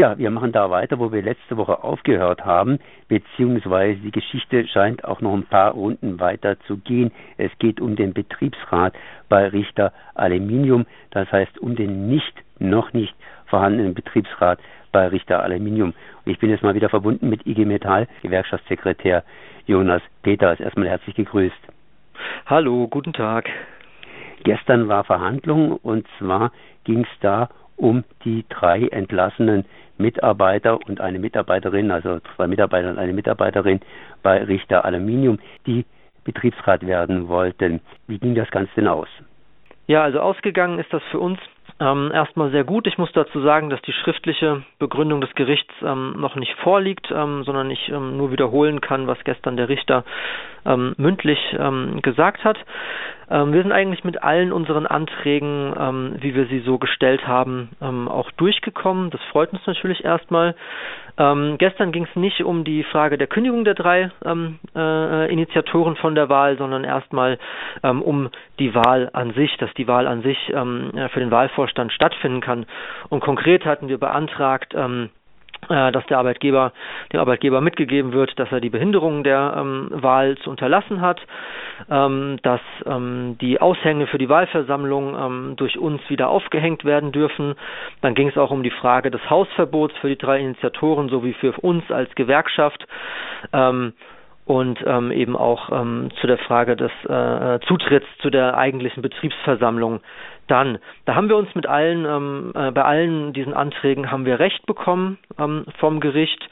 Ja, wir machen da weiter, wo wir letzte Woche aufgehört haben, beziehungsweise die Geschichte scheint auch noch ein paar Runden weiter zu gehen. Es geht um den Betriebsrat bei Richter Aluminium, das heißt um den nicht, noch nicht vorhandenen Betriebsrat bei Richter Aluminium. Und ich bin jetzt mal wieder verbunden mit IG Metall, Gewerkschaftssekretär Jonas Peters. Erstmal herzlich gegrüßt. Hallo, guten Tag. Gestern war Verhandlung und zwar ging es da um die drei entlassenen Mitarbeiter und eine Mitarbeiterin, also zwei Mitarbeiter und eine Mitarbeiterin bei Richter Aluminium, die Betriebsrat werden wollten. Wie ging das Ganze denn aus? Ja, also ausgegangen ist das für uns ähm, erstmal sehr gut. Ich muss dazu sagen, dass die schriftliche Begründung des Gerichts ähm, noch nicht vorliegt, ähm, sondern ich ähm, nur wiederholen kann, was gestern der Richter ähm, mündlich ähm, gesagt hat. Wir sind eigentlich mit allen unseren Anträgen, wie wir sie so gestellt haben, auch durchgekommen. Das freut uns natürlich erstmal. Gestern ging es nicht um die Frage der Kündigung der drei äh, Initiatoren von der Wahl, sondern erstmal um die Wahl an sich, dass die Wahl an sich ähm, für den Wahlvorstand stattfinden kann. Und konkret hatten wir beantragt, ähm, äh, dass der Arbeitgeber dem Arbeitgeber mitgegeben wird, dass er die Behinderung der ähm, Wahl zu unterlassen hat, ähm, dass ähm, die Aushänge für die Wahlversammlung ähm, durch uns wieder aufgehängt werden dürfen. Dann ging es auch um die Frage des Hausverbots für die drei Initiatoren sowie für uns als Gewerkschaft. Und ähm, eben auch ähm, zu der Frage des äh, Zutritts zu der eigentlichen Betriebsversammlung dann. Da haben wir uns mit allen, ähm, äh, bei allen diesen Anträgen haben wir Recht bekommen ähm, vom Gericht.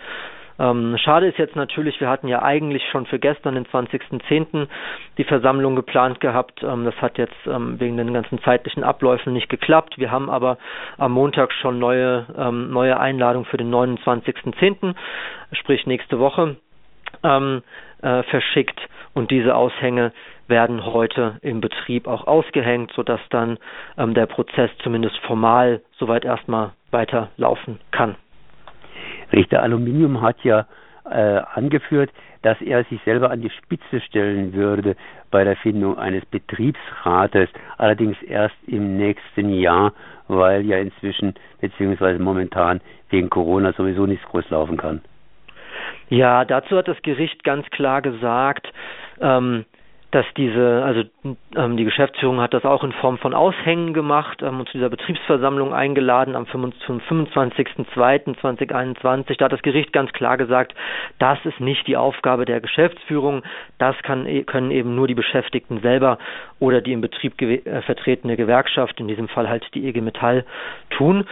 Ähm, schade ist jetzt natürlich, wir hatten ja eigentlich schon für gestern, den 20.10., die Versammlung geplant gehabt. Ähm, das hat jetzt wegen den ganzen zeitlichen Abläufen nicht geklappt. Wir haben aber am Montag schon neue, neue Einladung für den 29.10., sprich nächste Woche ähm, äh, verschickt und diese Aushänge werden heute im Betrieb auch ausgehängt, sodass dann ähm, der Prozess zumindest formal soweit erstmal weiterlaufen kann. Richter Aluminium hat ja äh, angeführt, dass er sich selber an die Spitze stellen würde bei der Findung eines Betriebsrates, allerdings erst im nächsten Jahr, weil ja inzwischen beziehungsweise momentan wegen Corona sowieso nichts groß laufen kann. Ja, dazu hat das Gericht ganz klar gesagt, ähm, dass diese, also ähm, die Geschäftsführung hat das auch in Form von Aushängen gemacht ähm, und zu dieser Betriebsversammlung eingeladen am 25.02.2021. Da hat das Gericht ganz klar gesagt, das ist nicht die Aufgabe der Geschäftsführung, das kann, e, können eben nur die Beschäftigten selber oder die im Betrieb gew äh, vertretene Gewerkschaft, in diesem Fall halt die EG Metall, tun.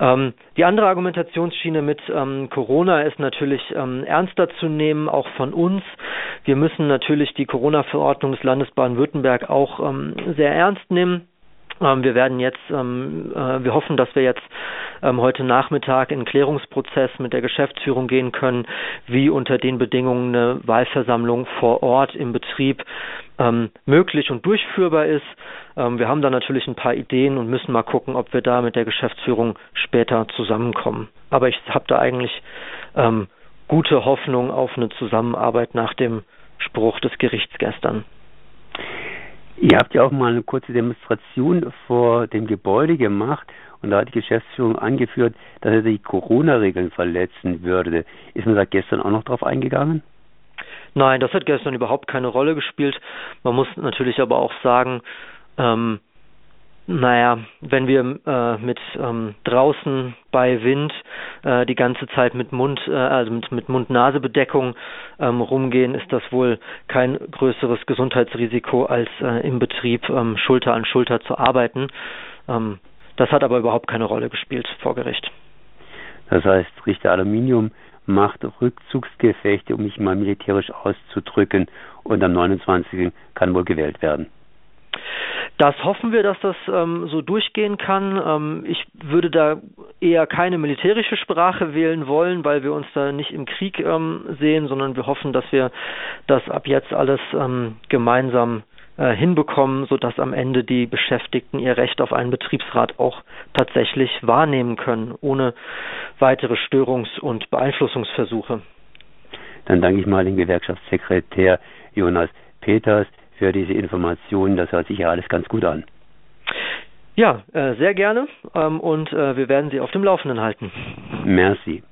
Ähm, die andere Argumentationsschiene mit ähm, Corona ist natürlich ähm, ernster zu nehmen, auch von uns. Wir müssen natürlich die Corona-Verordnung des Landes Baden-Württemberg auch ähm, sehr ernst nehmen. Ähm, wir werden jetzt, ähm, äh, wir hoffen, dass wir jetzt ähm, heute Nachmittag in Klärungsprozess mit der Geschäftsführung gehen können, wie unter den Bedingungen eine Wahlversammlung vor Ort im Betrieb ähm, möglich und durchführbar ist. Ähm, wir haben da natürlich ein paar Ideen und müssen mal gucken, ob wir da mit der Geschäftsführung später zusammenkommen. Aber ich habe da eigentlich ähm, gute Hoffnung auf eine Zusammenarbeit nach dem Spruch des Gerichts gestern. Ihr habt ja auch mal eine kurze Demonstration vor dem Gebäude gemacht und da hat die Geschäftsführung angeführt, dass er die Corona-Regeln verletzen würde. Ist man da gestern auch noch drauf eingegangen? Nein, das hat gestern überhaupt keine Rolle gespielt. Man muss natürlich aber auch sagen, ähm, naja, wenn wir äh, mit ähm, draußen bei Wind äh, die ganze Zeit mit Mund, äh, also mit, mit Mund-Nase-Bedeckung ähm, rumgehen, ist das wohl kein größeres Gesundheitsrisiko als äh, im Betrieb ähm, Schulter an Schulter zu arbeiten. Ähm, das hat aber überhaupt keine Rolle gespielt vor Gericht. Das heißt, Richter Aluminium macht Rückzugsgefechte, um mich mal militärisch auszudrücken, und am 29. kann wohl gewählt werden. Das hoffen wir, dass das ähm, so durchgehen kann. Ähm, ich würde da eher keine militärische Sprache wählen wollen, weil wir uns da nicht im Krieg ähm, sehen, sondern wir hoffen, dass wir das ab jetzt alles ähm, gemeinsam äh, hinbekommen, sodass am Ende die Beschäftigten ihr Recht auf einen Betriebsrat auch tatsächlich wahrnehmen können, ohne weitere Störungs- und Beeinflussungsversuche. Dann danke ich mal dem Gewerkschaftssekretär Jonas Peters für diese Informationen. Das hört sich ja alles ganz gut an. Ja, äh, sehr gerne ähm, und äh, wir werden Sie auf dem Laufenden halten. Merci.